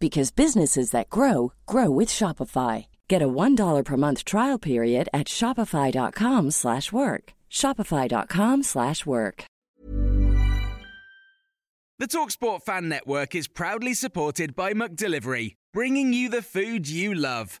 because businesses that grow grow with Shopify. Get a $1 per month trial period at shopify.com/work. shopify.com/work. The Talksport Fan Network is proudly supported by McDelivery, bringing you the food you love.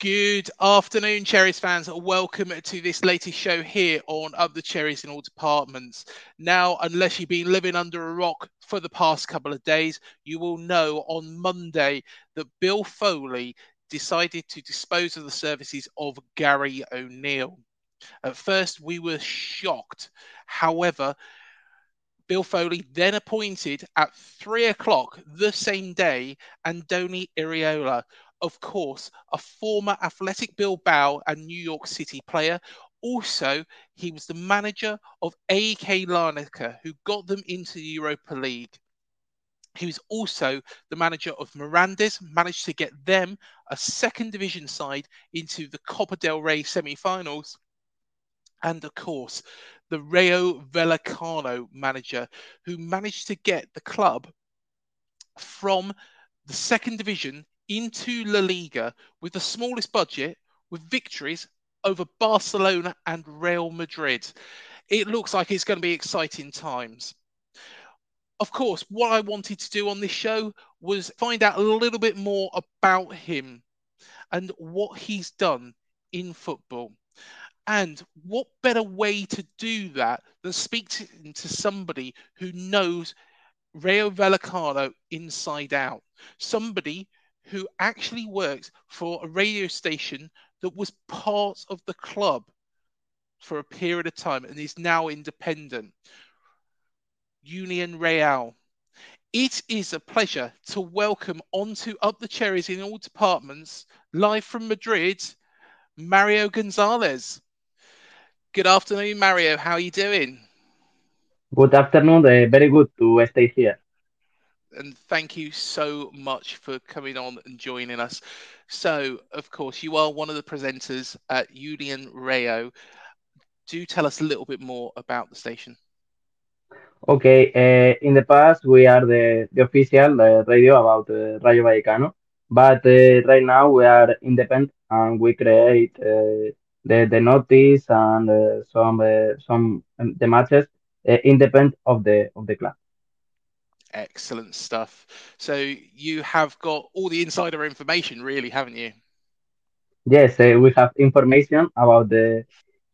Good afternoon, Cherries fans. Welcome to this latest show here on Up the Cherries in all departments. Now, unless you've been living under a rock for the past couple of days, you will know on Monday that Bill Foley decided to dispose of the services of Gary O'Neill. At first, we were shocked. However, Bill Foley then appointed at three o'clock the same day Andoni Iraola of course, a former Athletic Bilbao and New York City player. Also, he was the manager of AEK Larnaca, who got them into the Europa League. He was also the manager of Mirandes, managed to get them, a second division side, into the Copa del Rey semi finals. And of course, the Rayo Vallecano manager, who managed to get the club from the second division into La Liga with the smallest budget, with victories over Barcelona and Real Madrid. It looks like it's going to be exciting times. Of course, what I wanted to do on this show was find out a little bit more about him and what he's done in football. And what better way to do that than speak to, to somebody who knows Rayo Vallecano inside out? Somebody who actually worked for a radio station that was part of the club for a period of time and is now independent. Union Rayo. It is a pleasure to welcome onto Up the Cherries in all departments, live from Madrid, Mario Gonzalez. Good afternoon, Mario. How are you doing? Good afternoon. Uh, very good to stay here and thank you so much for coming on and joining us. So, of course, you are one of the presenters at Union Rayo. Do tell us a little bit more about the station. Okay, uh, in the past, we are the, the official uh, radio about uh, Rayo Vallecano, but right now we are independent and we create the, the notice and some some um, the matches independent of the of the club. Excellent stuff. So you have got all the insider information, really, haven't you? Yes, uh, we have information about the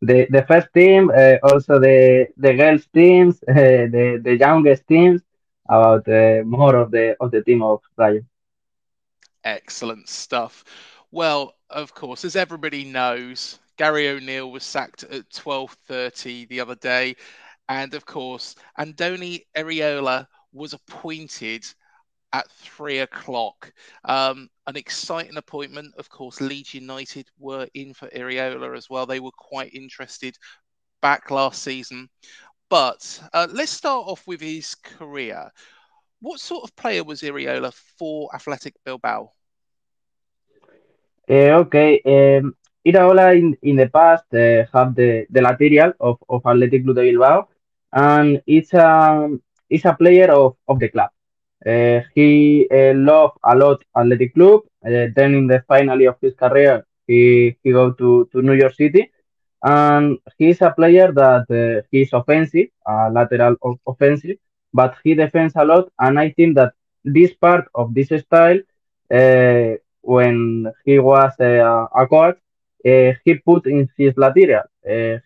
the, the first team, uh, also the the girls teams, uh, the the youngest teams, about uh, more of the of the team of Rayo. Excellent stuff. Well, of course, as everybody knows, Gary O'Neill was sacked at twelve thirty the other day, and of course, Andoni Iraola was appointed at three o'clock. Um, an exciting appointment. Of course, Leeds United were in for Iraola as well. They were quite interested back last season. But uh, let's start off with his career. What sort of player was Iraola for Athletic Bilbao? Uh, okay, um, Iraola in, in the past uh, have the, the material of, of Athletic Club de Bilbao, and it's um, is a player of, of the club. Uh, he uh, loved a lot Athletic Club. Uh, then in the finale of his career, he he go to, to New York City, and he's a player that uh, he's offensive, uh, lateral o- offensive, but he defends a lot. And I think that this part of this style, uh, when he was uh, a coach, uh, he put in his lateral.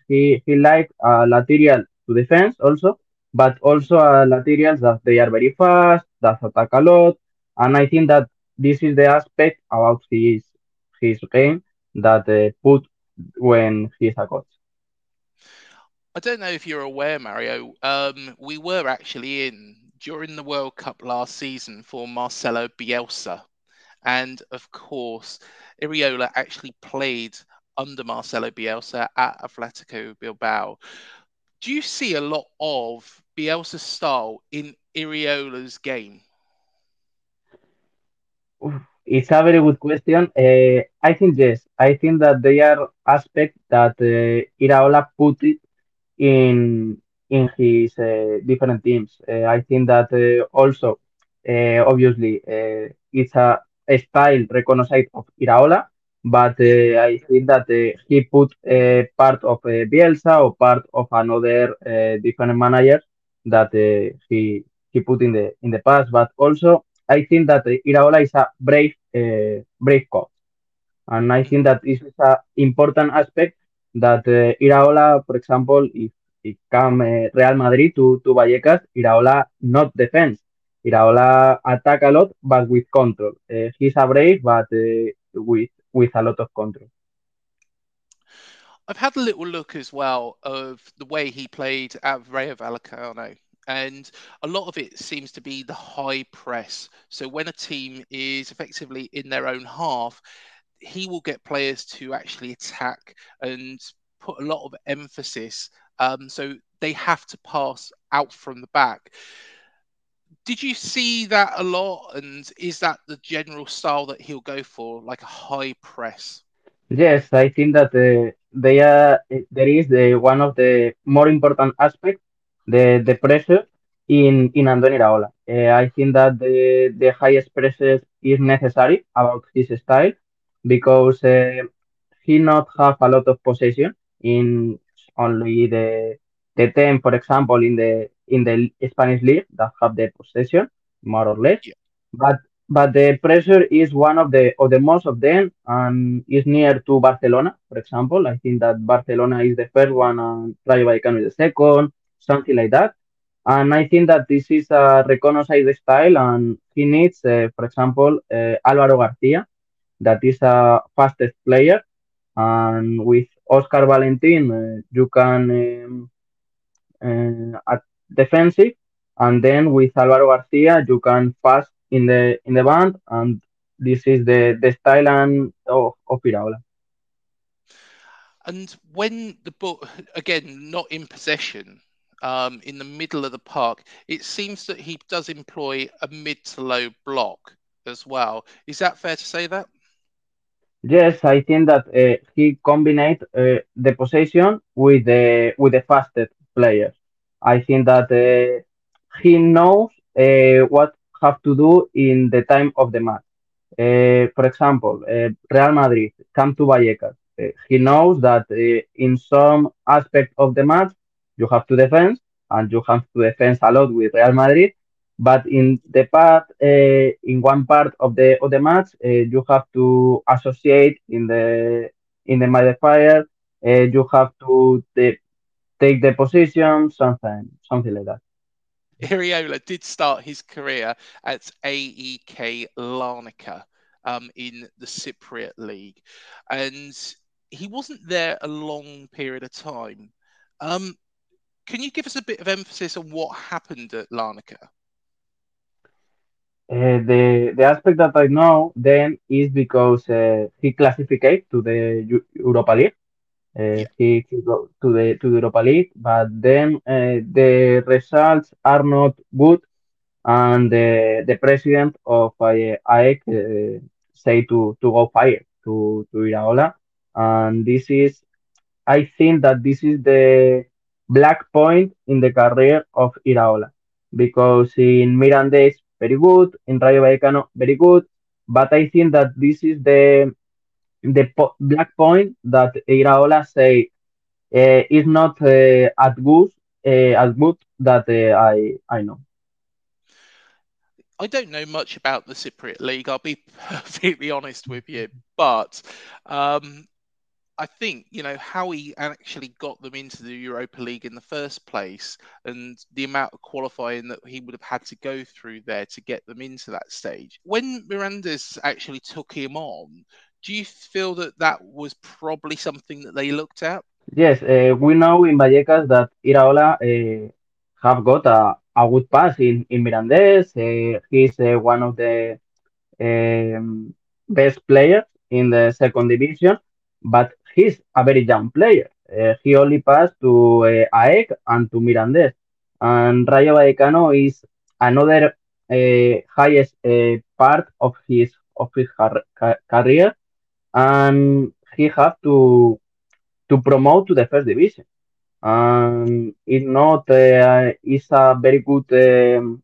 He he liked lateral to defense also but also uh, materials that they are very fast, that attack a lot, and I think that this is the aspect about his his game that uh, put when he's a coach. I don't know if you're aware, Mario. Um, we were actually in during the World Cup last season for Marcelo Bielsa, and of course, Iraola actually played under Marcelo Bielsa at Atletico Bilbao. Do you see a lot of Bielsa's style in Iraola's game? It's a very good question. Uh, I think yes. I think that they are aspects that uh, Iraola put it in in his uh, different teams. Uh, I think that also, obviously, it's a, a style recognized of Iraola, but uh, I think that uh, he put uh, part of Bielsa or part of another different manager that he he put in the in the past. But also, I think that Iraola is a brave brave coach. And I think that this is an important aspect that Iraola, for example, if it come Real Madrid to, to Vallecas, Iraola not defense. Iraola attack a lot, but with control. He's a brave, but with with a lot of control. I've had a little look as well of the way he played at Rayo Vallecano, and a lot of it seems to be the high press. So when a team is effectively in their own half, he will get players to actually attack and put a lot of emphasis. Um, so they have to pass out from the back. Did you see that a lot? And is that the general style that he'll go for, like a high press? Yes, I think that uh, they are, there is the one of the more important aspects, the the pressure in in Andoni Iraola. Uh, I think that the the highest pressure is necessary about his style because uh, he not have a lot of possession in only the the ten, for example, in the in the Spanish league that have the possession more or less. Yeah. But but the pressure is one of the of the most of them and is near to Barcelona, for example. I think that Barcelona is the first one and Rayo Vallecano is the second, something like that. And I think that this is a recognized style and he needs, uh, for example, uh, Álvaro García, that is a fastest player. And with Oscar Valentin, uh, you can um, uh, at defensive, and then with Alvaro Garcia, you can pass in the in the band, and this is the the style and of, of Iraola. And when the ball, again, not in possession, um, in the middle of the park, it seems that he does employ a mid to low block as well. Is that fair to say that? Yes, I think that uh, he combined uh, the possession with the with the fastest players. I think that uh, he knows uh, what have to do in the time of the match. Uh, for example, Real Madrid come to Vallecas. He knows that in some aspect of the match you have to defend, and you have to defend a lot with Real Madrid. But in the part, uh, in one part of the of the match, uh, you have to associate in the in the modifier. Uh, you have to take the position, something something like that. Iraola did start his career at AEK Larnaca um, in the Cypriot League, and he wasn't there a long period of time. Um, can you give us a bit of emphasis on what happened at Larnaca? Uh, the the aspect that I know then is because uh, he classified to the Eu- Europa League. Uh, he, he go to the to the Europa League, but then uh, the results are not good, and the the president of uh, AEK uh, say to to go fire to to Iraola, and this is I think that this is the black point in the career of Iraola because in Mirandés very good. In Rayo Vallecano, very good. But I think that this is the the po- black point that Iraola say uh, is not uh, as good uh, as good that I I know. I don't know much about the Cypriot League. I'll be perfectly honest with you, but um, I think you know how he actually got them into the Europa League in the first place, and the amount of qualifying that he would have had to go through there to get them into that stage. When Mirandés actually took him on, do you feel that that was probably something that they looked at? Yes, uh, we know in Vallecas that Iraola uh, have got a, a good pass in, in Mirandes. Uh, he's uh, one of the um, best players in the second division, but he's a very young player. Uh, he only passed to uh, AEK and to Mirandes. And Rayo Vallecano is another uh, highest part of his of his car- ca- career, and he have to to promote to the first division. And it's not uh, it's a very good um,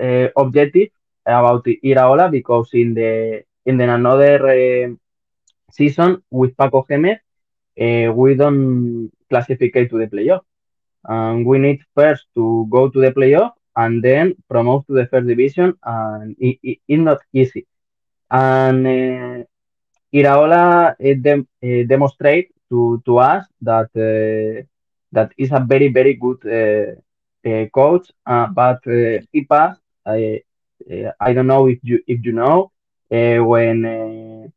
uh, objective about Iraola because in the in the another uh, season with Paco Jémez, uh, we don't classify to the playoff. And we need first to go to the playoff and then promote to the first division, and it, it, it's not easy. And uh, Iraola uh, dem- uh, demonstrate to, to us that uh, that is a very very good coach, uh, but he passed. I I don't know if you if you know when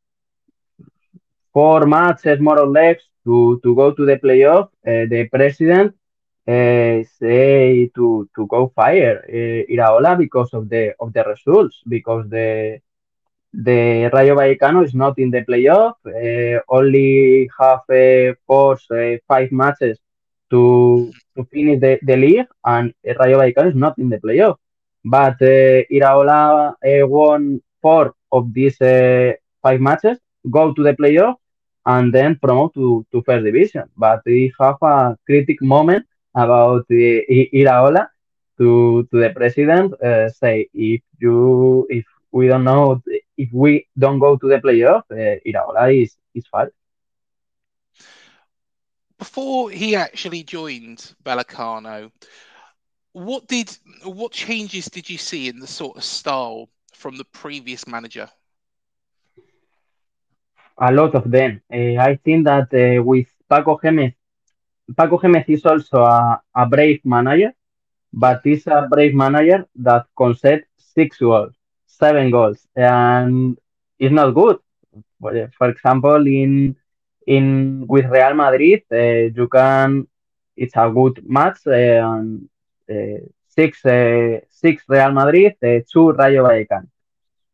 four matches more or less to, to go to the playoff, uh, the president uh, say to to go fire uh, Iraola because of the of the results because the the Rayo Vallecano is not in the playoff. Uh, only have uh, forced uh, five matches to to finish the, the league, and Rayo Vallecano is not in the playoff. But uh, Iraola uh, won four of these uh, five matches, go to the playoff, and then promote to, to first division. But we have a critic moment about uh, Iraola to to the president say if you if we don't know if we don't go to the playoff, uh, Iraola is is fired. Before he actually joined Vallecano, what did what changes did you see in the sort of style from the previous manager? A lot of them. Uh, I think that uh, with Paco Jémez, Paco Jémez is also a, a brave manager, but he's a brave manager that concede six goals, seven goals, and it's not good. For, example, in in with Real Madrid, uh, you can it's a good match, uh, and uh, six uh, six Real Madrid, two Rayo Vallecano.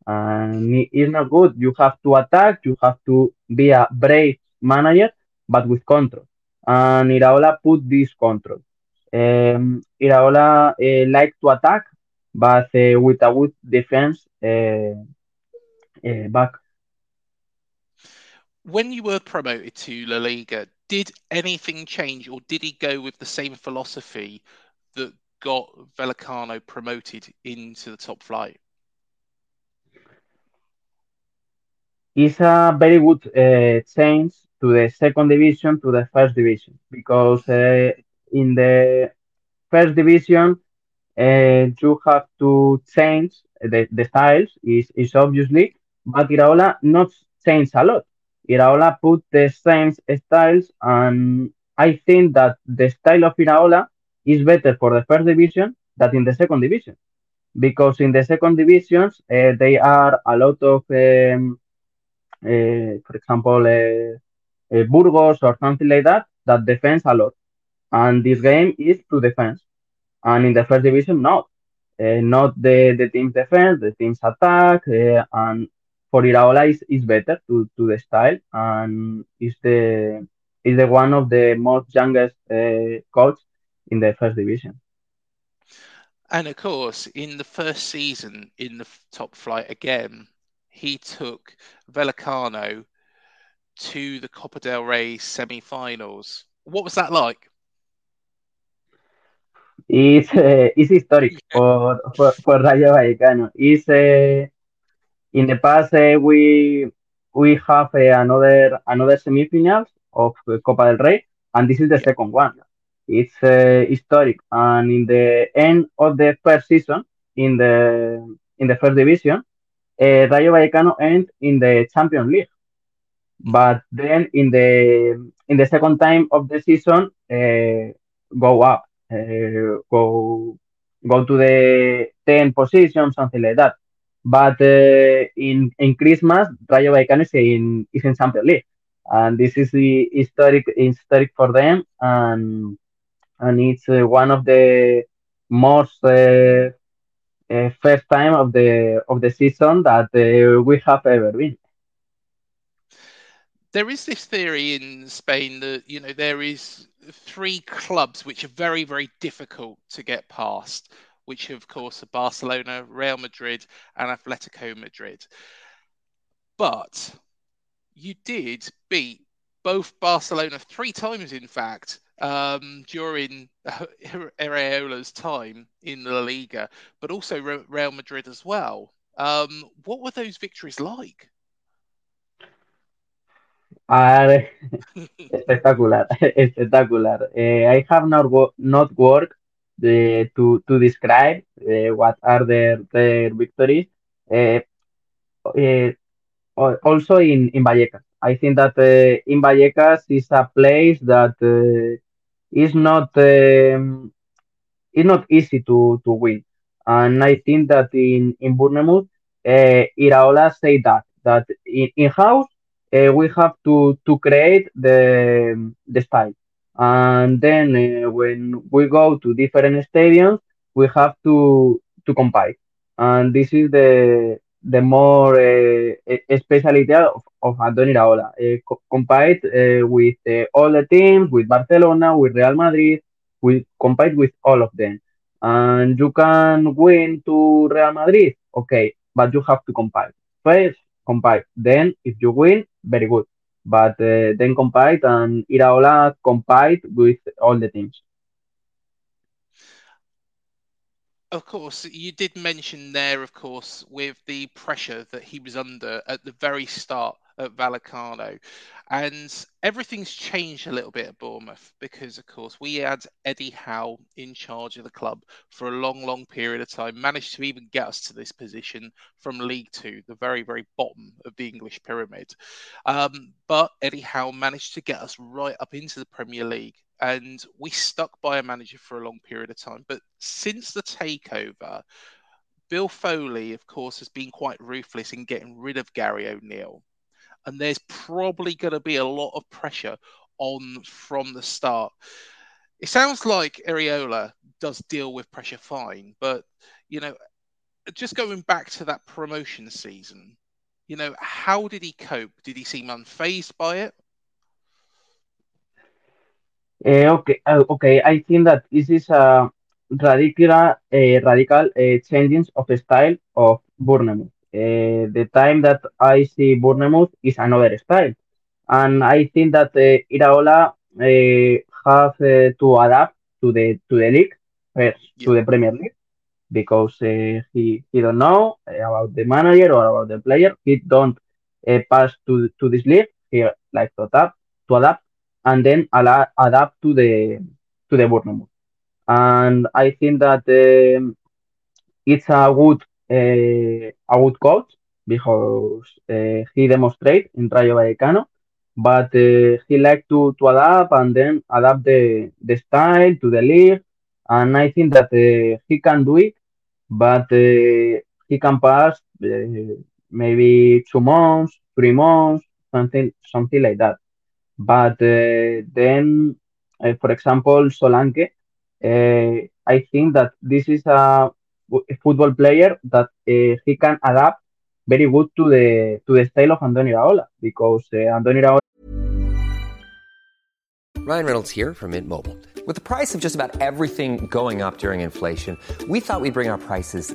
And it's not good. You have to attack. You have to be a brave manager, but with control. And Iraola put this control. Um, Iraola uh, like to attack, but uh, with a good defense uh, uh, back. When you were promoted to La Liga, did anything change, or did he go with the same philosophy that got Vallecano promoted into the top flight? It's a very good uh, change to the second division to the first division because uh, in the first division uh, you have to change the, the styles is, is obviously but Iraola not change a lot. Iraola put the same styles and I think that the style of Iraola is better for the first division than in the second division. Because in the second divisions uh, they are a lot of um, uh, for example uh, Burgos or something like that that defends a lot. And this game is to defense and in the first division not uh, not the the team's defense the team's attack uh, and for Iraola is, is better to, to the style and is the is the one of the most youngest uh, coach in the first division And of course, in the first season in the top flight again, he took Vallecano to the Copa del Rey semi-finals. What was that like? Uh, is historic for, for for Rayo Vallecano. Uh, in the past uh, we we have uh, another another semifinals of Copa del Rey, and this is the second one. It's uh, historic, and in the end of the first season in the in the first division, uh, Rayo Vallecano end in the Champions League. But then in the in the second time of the season, uh, go up, uh, go go to the 10 position, something like that. But uh, in in Christmas, Rayo Vallecano is in is in Champions League, and this is the historic historic for them, and and it's uh, one of the most uh, first time of the of the season that we have ever been. There is this theory in Spain that you know there is three clubs which are very very difficult to get past, which of course are Barcelona, Real Madrid, and Atletico Madrid. But you did beat both Barcelona three times, in fact, um, during Iraola's time in La Liga, but also Real Madrid as well. Um, what were those victories like? Are espectacular, espectacular. Uh, I have not not worked the, to to describe uh, what are their their victories. Uh, also in in Vallecas, I think that in Vallecas is a place that is not um, it's not easy to to win. And I think that in in Bournemouth, Iraola say that that in, in house uh, we have to to create the the style, and then uh, when we go to different stadiums, we have to to compete, and this is the the more uh, specialty of, of Andoni Iraola. Uh, co compete uh, with uh, all the teams, with Barcelona, with Real Madrid, we compete with all of them. And you can win to Real Madrid, okay, but you have to compete. First, compete. Then, if you win, very good. But uh, then compete and Iraola compete with all the teams. Of course, you did mention there, of course, with the pressure that he was under at the very start at Vallecano. And everything's changed a little bit at Bournemouth because, of course, we had Eddie Howe in charge of the club for a long, long period of time, managed to even get us to this position from League Two, the very, very bottom of the English pyramid. Um, but Eddie Howe managed to get us right up into the Premier League and we stuck by a manager for a long period of time. But since the takeover, Bill Foley, of course, has been quite ruthless in getting rid of Gary O'Neill. And there's probably going to be a lot of pressure on from the start. It sounds like Iraola does deal with pressure fine, but you know, just going back to that promotion season, you know, how did he cope? Did he seem unfazed by it? Uh, okay, uh, okay. I think that this is a radical, uh, radical uh, changes of the style of Bournemouth. Uh, the time that I see Bournemouth is another style, and I think that uh, Iraola uh, have to adapt to the to the league first to the Premier League because he he don't know about the manager or about the player. He don't pass to to this league. He like to adapt to adapt and then adapt to the to the Bournemouth. And I think that um, it's a good a good coach because uh, he demonstrate in Rayo Vallecano, but uh, he like to, to adapt and then adapt the, the style to the league. And I think that uh, he can do it, but he can pass maybe two months, three months, something something like that. But uh, then, uh, for example, Solanke, uh, I think that this is a football player that he can adapt very good to the to the style of Andoni Iraola because uh, Andoni Iraola. Ryan Reynolds here from Mint Mobile. With the price of just about everything going up during inflation, we thought we'd bring our prices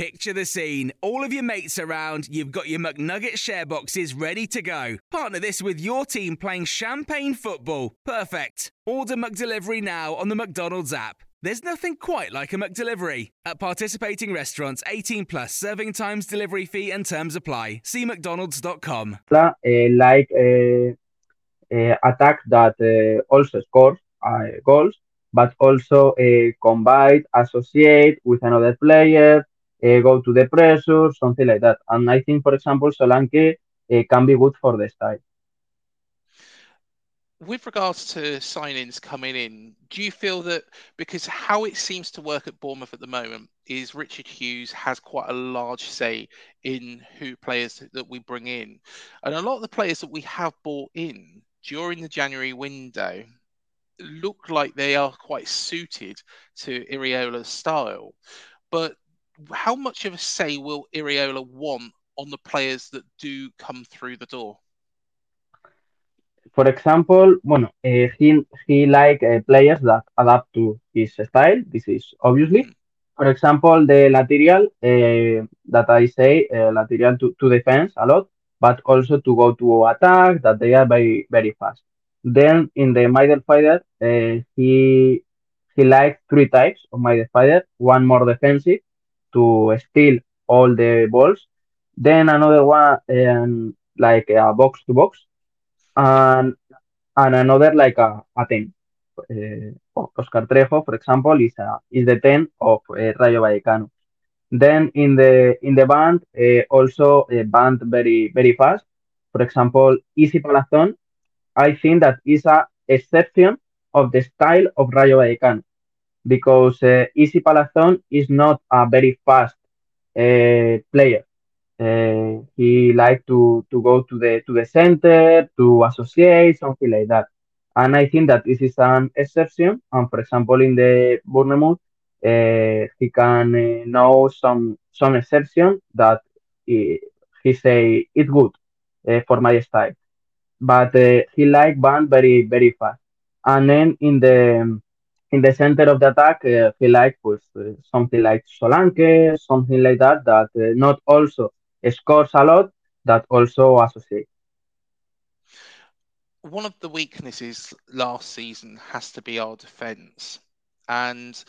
Picture the scene. All of your mates around, you've got your McNugget share boxes ready to go. Partner this with your team playing champagne football. Perfect. Order McDelivery now on the McDonald's app. There's nothing quite like a McDelivery. At participating restaurants, 18 plus serving times, delivery fee, and terms apply. See McDonald's.com. uh, like uh, uh, attack that uh, also scores goals, but also combine, associate with another player, uh, go to the pressure, something like that. And I think, for example, Solanke uh, can be good for the style. With regards to signings coming in, do you feel that because how it seems to work at Bournemouth at the moment is Richard Hughes has quite a large say in who players that we bring in, and a lot of the players that we have bought in during the January window look like they are quite suited to Iraola's style. But how much of a say will Iraola want on the players that do come through the door? For example, bueno, uh, he he like uh, players that adapt to his style. This is obviously. For example, the lateral uh, that I say uh, lateral to, to defense a lot, but also to go to attack. That they are very very fast. Then in the midfielder, uh, he he likes three types of midfielder. One more defensive to steal all the balls. Then another one um, like a box to box, and and another like a, a ten. Uh, Oscar Trejo, for example, is a, is the ten of uh, Rayo Vallecano. Then in the in the band uh, also a band very very fast. For example, Isi Palazón, I think that is a exception of the style of Rayo Vallecano because uh, Isi Palazón is not a very fast uh, player. Uh, he like to to go to the to the center to associate something like that, and I think that this is an exception. And for example, in the Bournemouth, uh, he can uh, know some some exception that he, he say it's good uh, for my style, but uh, he like band very very fast, and then in the in the center of the attack, uh, he like pues, uh, something like Solanke, something like that, that uh, not also scores a lot, that also associate. One of the weaknesses last season has to be our defence. And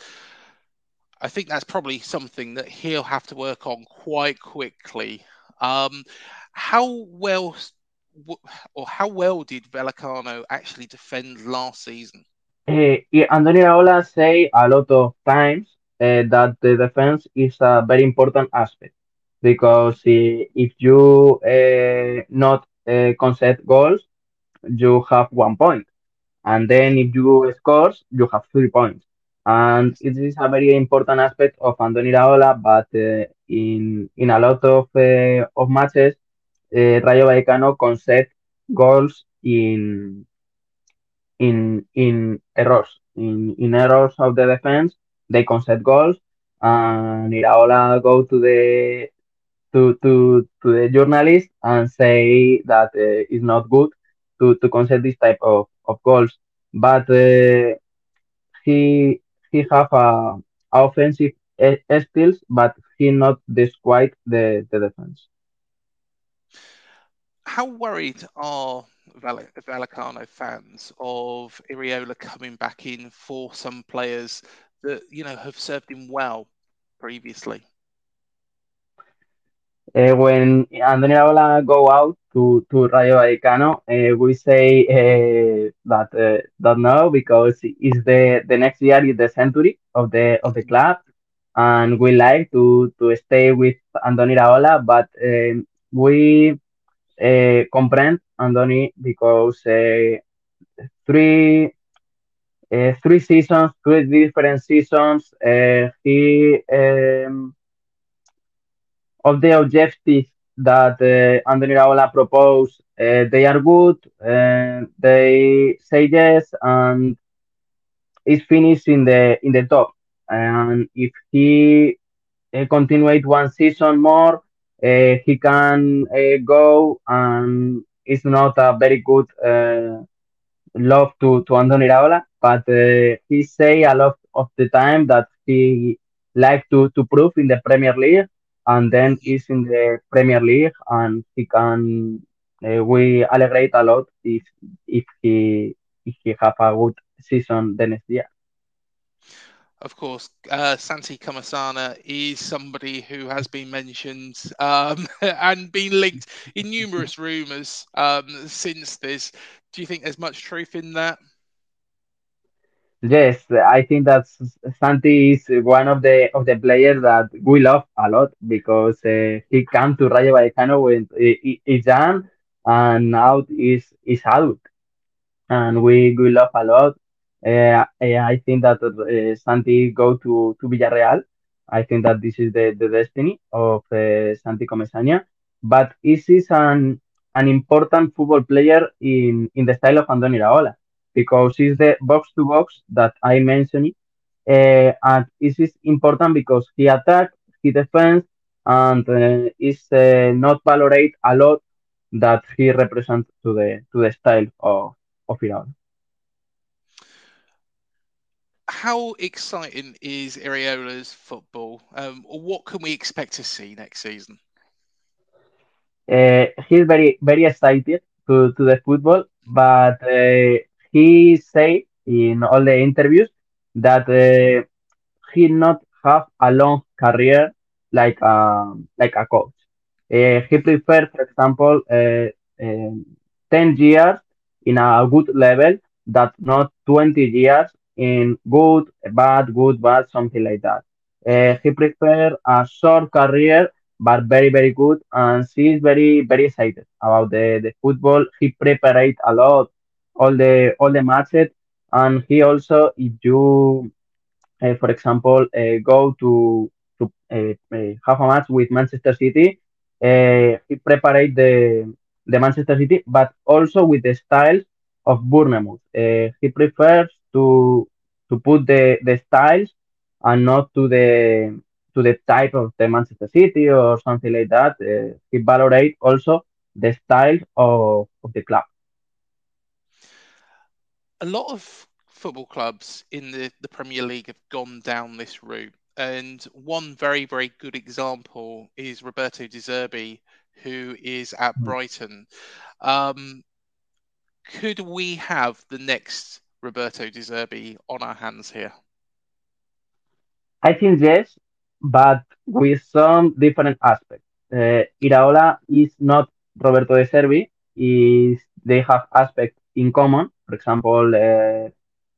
I think that's probably something that he'll have to work on quite quickly. Um, how well or how well did Vallecano actually defend last season? Uh, Andoni Iraola say a lot of times uh, that the defense is a very important aspect because uh, if you not concede goals, you have one point, and then if you score, you have three points. And it is a very important aspect of Andoni Iraola, but in in a lot of of matches, Rayo Vallecano concede goals in in in errors in, in errors of the defense they concede goals and Iraola go to the to to to the journalist and say that uh, it's not good to to concede this type of, of goals. But uh, he he have a, a offensive skills but he not desquite the the defense. How worried are Vallecano fans of Iraola coming back in for some players that you know have served him well previously. Uh, when Andoni Iraola go out to to Rayo Vallecano, uh, we say uh, that that no because it's the the next year is the century of the of the club, and we like to to stay with Andoni Iraola, but um, we Andoni because uh, three uh, three seasons, three different seasons. Uh, he um, of the objectives that uh, Andoni Iraola proposed, uh, they are good. Uh, they say yes, and is finished in the in the top. And if he uh, continued one season more, uh, he can go and it's not a very good uh, love to to Andoni Iraola, but uh, he say a lot of the time that he like to to prove in the Premier League, and then is in the Premier League, and he can. Uh, we alegrate a lot if if he if he have a good season the next year. Of course, uh, Santi Comesaña is somebody who has been mentioned um, and been linked in numerous rumours um, since this. Do you think there's much truth in that? Yes, I think that Santi is one of the of the players that we love a lot because uh, he came to Rayo Vallecano when he is young and now is is adult, and we we love a lot. Uh, I think that uh, Santi go to to Villarreal. I think that this is the, the destiny of Santi Comesaña, but this is an an important football player in in the style of Andoni Iraola because he's the box to box that I mentioned. Uh, and this is important because he attack, he defends, and uh, is uh, not valorate a lot that he represents to the to the style of of Iraola. How exciting is Iraola's football? Um, what can we expect to see next season? Uh, he's very very excited to, to the football, but uh, he say in all the interviews that uh, he not have a long career like um, like a coach. Uh, he prefer, for example, uh, um, ten years in a good level, that not twenty years in good, bad, good, bad, something like that. Uh, he prefer a short career, but very, very good, and she is very, very excited about the, the football. He prepared a lot all the all the matches, and he also, if you, uh, for example, uh, go to to uh, have a match with Manchester City, he prepared the the Manchester City, but also with the style of Bournemouth. he prefers to to put the the styles and not to the to the type of the Manchester City or something like that. Uh, he also the style of, of the club a lot of football clubs in the, the Premier League have gone down this route. And one very, very good example is Roberto De Zerbi, who is at mm. Brighton. Um, could we have the next Roberto De Zerbi on our hands here? I think yes, but with some different aspects. Uh, Iraola is not Roberto De Zerbi. Is they have aspects in common. For example, uh,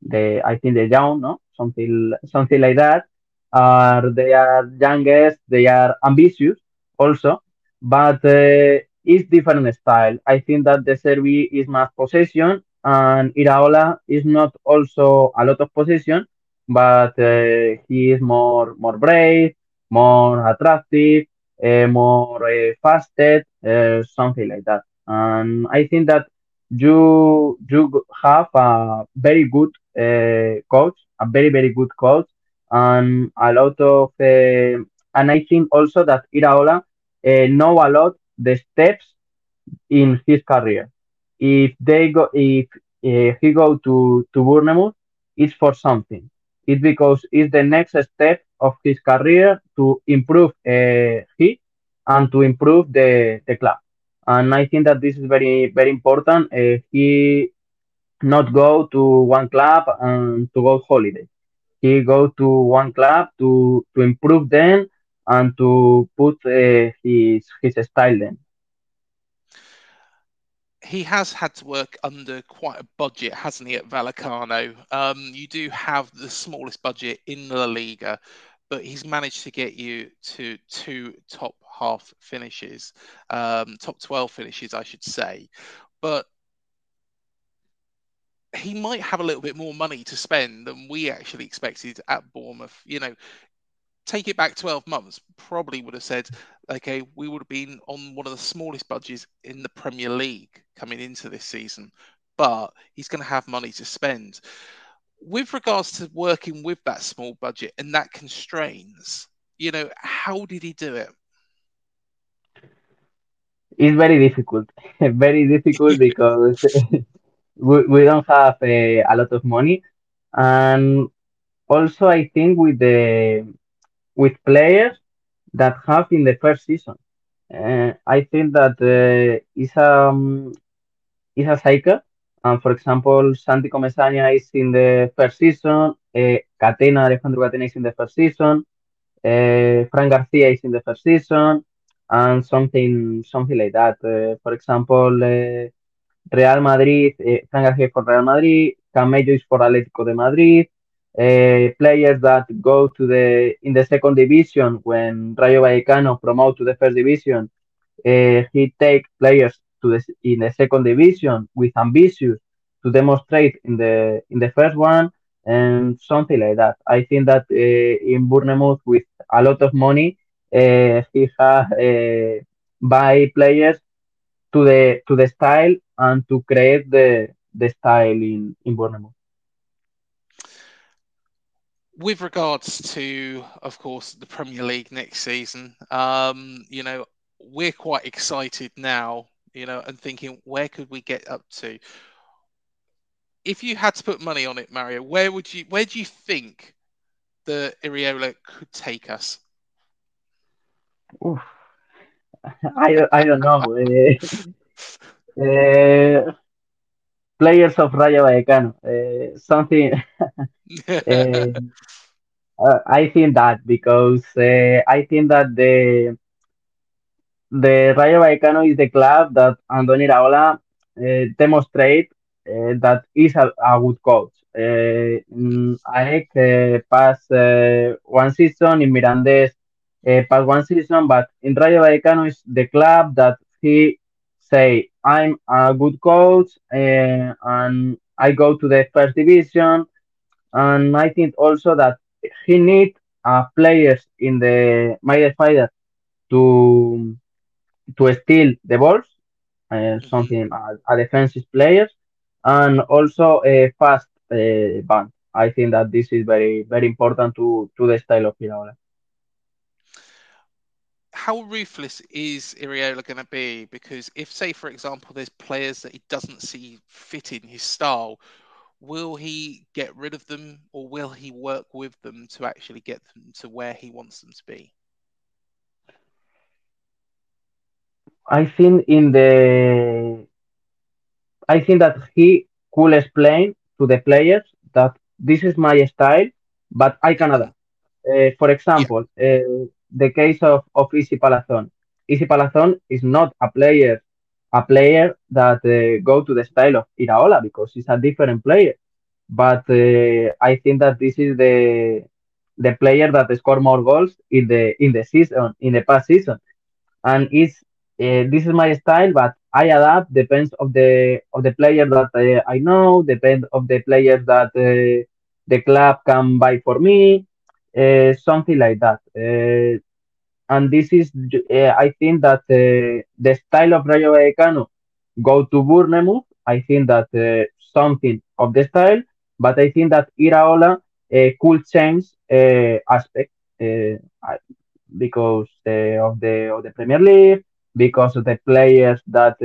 the I think the young, no, something something like that. Uh, they are youngest, they are ambitious also, but uh, it's different style. I think that De Zerbi is mass possession and Iraola is not also a lot of position, but uh, he is more more brave, more attractive, uh, more uh, faster, uh, something like that. And I think that you you have a very good uh, coach, a very very good coach, and a lot of uh, and I think also that Iraola know a lot the steps in his career. If they go, if uh, he go to to Bournemouth, it's for something. It's because it's the next step of his career to improve uh, he and to improve the the club and I think that this is very very important. Uh, he not go to one club and to go holiday. He go to one club to to improve them and to put uh, his his style then. He has had to work under quite a budget, hasn't he, at Vallecano? Um, you do have the smallest budget in La Liga, but he's managed to get you to two top half finishes, um, top 12 finishes, I should say. But he might have a little bit more money to spend than we actually expected at Bournemouth. You know, take it back 12 months, probably would have said, okay, we would have been on one of the smallest budgets in the Premier League coming into this season, but he's going to have money to spend. With regards to working with that small budget and that constraints, you know, how did he do it? It's very difficult, very difficult because we, we don't have a, a lot of money, and also I think with the with players that have in the first season, uh, I think that uh, is a um, is a cycle. And for example, Santi Comesaña is in the first season, uh, Catena, Alejandro Catena is in the first season, uh, Fran Garcia is in the first season, and something something like that. Uh, for example, uh, Real Madrid, uh, Fran Garcia for Real Madrid, Camello is for Atlético de Madrid. Uh, players that go to the in the second division when Rayo Vallecano promote to the first division, uh, he take players to the in the second division with ambitious to demonstrate in the in the first one and something like that. I think that uh, in Bournemouth with a lot of money, uh, he has uh, buy players to the to the style and to create the the style in in Bournemouth. With regards to, of course, the Premier League next season, um, you know, we're quite excited now, you know, and thinking where could we get up to? If you had to put money on it, Mario, where would you where do you think the Iraola could take us? Oof. I, I don't know. uh, uh, players of Rayo Vallecano, uh, something. I think that because I think that the the Rayo Vallecano is the club that Andoni Iraola demonstrate that is a, a good coach. Uh, uh, passed uh, one season in Mirandés, uh, past one season, but in Rayo Vallecano is the club that he say I'm a good coach uh, and I go to the first division, and I think also that he need uh, players in the midfielder to to steal the balls, uh, something uh, a defensive players, and also a fast uh, band. I think that this is very very important to to the style of Iraola how ruthless is Iraola going to be? Because if, say, for example, there's players that he doesn't see fit in his style, will he get rid of them or will he work with them to actually get them to where he wants them to be? I think in the I think that he could explain to the players that this is my style, but I can adapt. Uh, for example, yeah. uh, the case of, of Isi Palazón. Isi Palazón is not a player a player that uh, go to the style of Iraola because he's a different player. But uh, I think that this is the the player that score more goals in the in the season in the past season, and is uh, this is my style. But I adapt depends of the of the player that uh, I know, depend of the players that uh, the club can buy for me, uh, something like that and this is uh, I think that uh, the style of Rayo Vallecano go to Bournemouth. I think that uh, something of the style, but I think that Iraola could change aspect because of the of the Premier League, because of the players that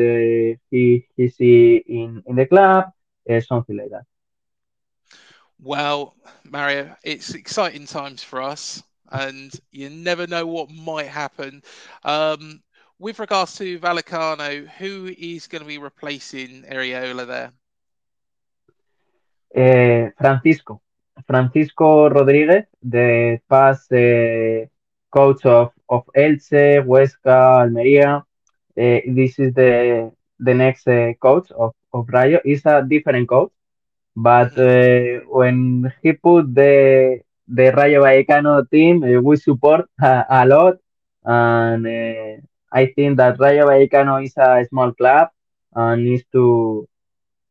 he he see in in the club, something like that. Well, Mario, it's exciting times for us and you never know what might happen. Um, with regards to Vallecano, who is going to be replacing Iraola there? Uh, Francisco. Francisco Rodriguez, the past uh, coach of, of Elche, Huesca, Almeria. Uh, this is the the next coach of, of Rayo. He's a different coach, but mm-hmm. when he put the the Rayo Vallecano team, uh, we support a, a lot. And uh, I think that Rayo Vallecano is a small club and needs to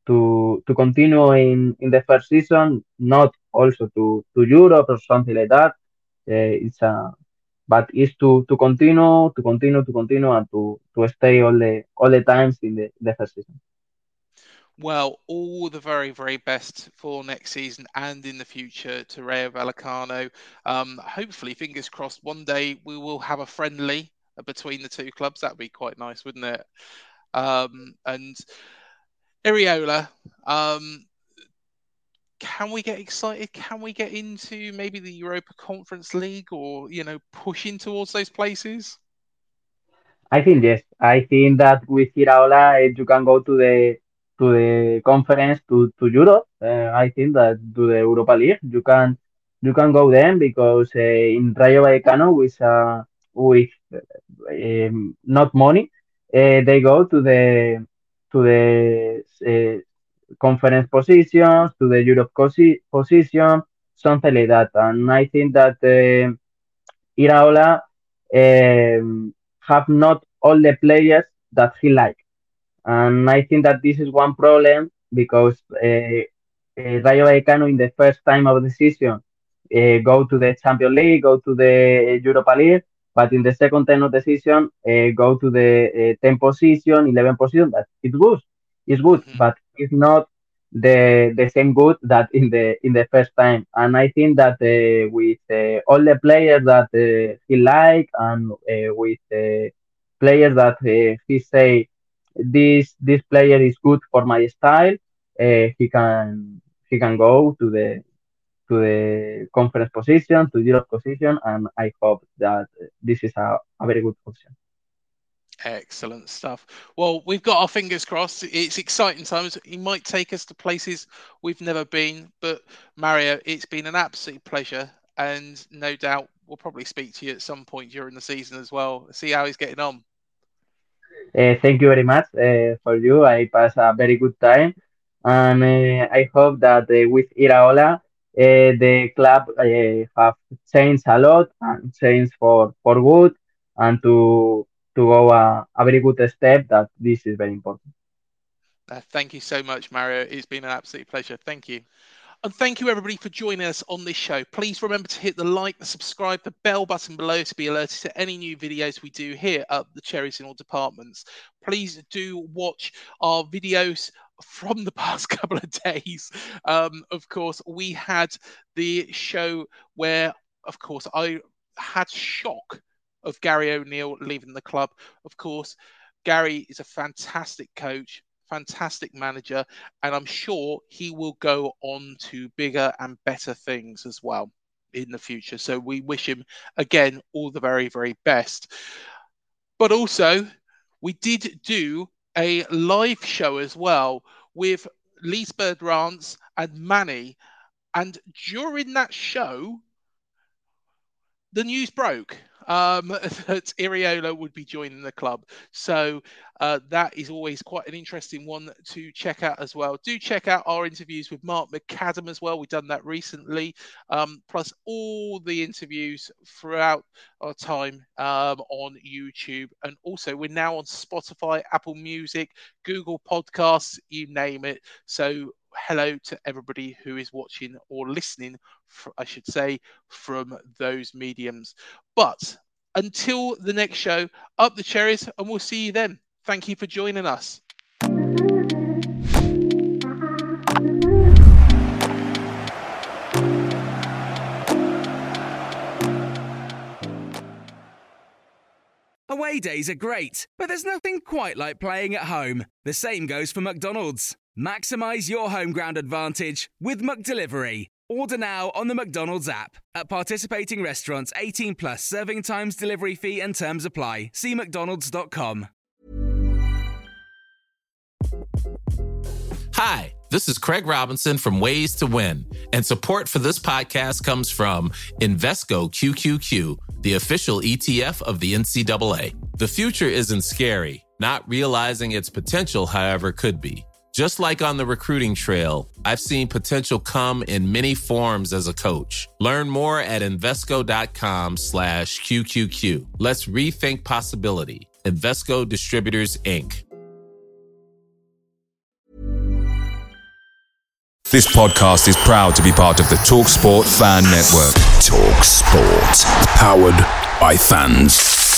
to to continue in, in the first season, not also to, to Europe or something like that. uh, it's a but it's to to continue to continue to continue and to to stay all the all the times in the the first season. Well, all the very, very best for next season and in the future to Rayo Vallecano. Um, hopefully, fingers crossed, one day we will have a friendly between the two clubs. That'd be quite nice, wouldn't it? Um, and Iraola, um, can we get excited? Can we get into maybe the Europa Conference League or, you know, pushing towards those places? I think yes. I think that with Iraola, you can go to the to the conference to to Europe. Uh, I think that to the Europa League, you can you can go then because uh, in Rayo Vallecano with uh, with um, not money, uh, they go to the to the conference positions, to the Europe position, something like that. And I think that Iraola have not all the players that he like. And I think that this is one problem because uh, uh, Rayo Vallecano in the first time of the season uh, go to the Champions League, go to the Europa League, but in the second time of the season uh, go to the uh, 10 position, 11 position. That it's good, it's good, mm-hmm. but it's not the the same good that in the in the first time. And I think that uh, with uh, all the players that uh, he like and uh, with players that he say this this player is good for my style, eh, he can he can go to the to the conference position, to Europe position, and I hope that this is a, a very good option. Excellent stuff. Well, we've got our fingers crossed. It's exciting times. He might take us to places we've never been. But Mario, it's been an absolute pleasure. And no doubt we'll probably speak to you at some point during the season as well. See how he's getting on. Uh, thank you very much uh, for you. I pass a very good time. And uh, I hope that with Iraola, the club have changed a lot and changed for, for good and to to go a, a very good step that this is very important. Thank you so much, Mario. It's been an absolute pleasure. Thank you. And thank you, everybody, for joining us on this show. Please remember to hit the like, the subscribe, the bell button below to be alerted to any new videos we do here at the Cherries in All Departments. Please do watch our videos from the past couple of days. Um, of course, we had the show where, of course, I had shock of Gary O'Neil leaving the club. Of course, Gary is a fantastic coach, fantastic manager, and I'm sure he will go on to bigger and better things as well in the future. So we wish him again all the very, very best. But also, we did do a live show as well with Lisbeth Rance and Manny. And during that show, the news broke um, that Iraola would be joining the club. So uh, that is always quite an interesting one to check out as well. Do check out our interviews with Mark McAdam as well. We've done that recently, um, plus all the interviews throughout our time um, on YouTube. And also, we're now on Spotify, Apple Music, Google Podcasts, you name it. So hello to everybody who is watching or listening, I should say, from those mediums. But until the next show, up the cherries, and we'll see you then. Thank you for joining us. Away days are great, but there's nothing quite like playing at home. The same goes for McDonald's. Maximize your home ground advantage with McDelivery. Order now on the McDonald's app. At participating restaurants, 18 plus serving times, delivery fee, and terms apply. See McDonald's.com. Hi, this is Craig Robinson from Ways to Win, and support for this podcast comes from Invesco QQQ, the official ETF of the NCAA. The future isn't scary, not realizing its potential, however, could be. Just like on the recruiting trail, I've seen potential come in many forms as a coach. Learn more at Invesco.com slash QQQ. Let's rethink possibility. Invesco Distributors, Inc. This podcast is proud to be part of the TalkSport Fan Network. TalkSport. Powered by fans.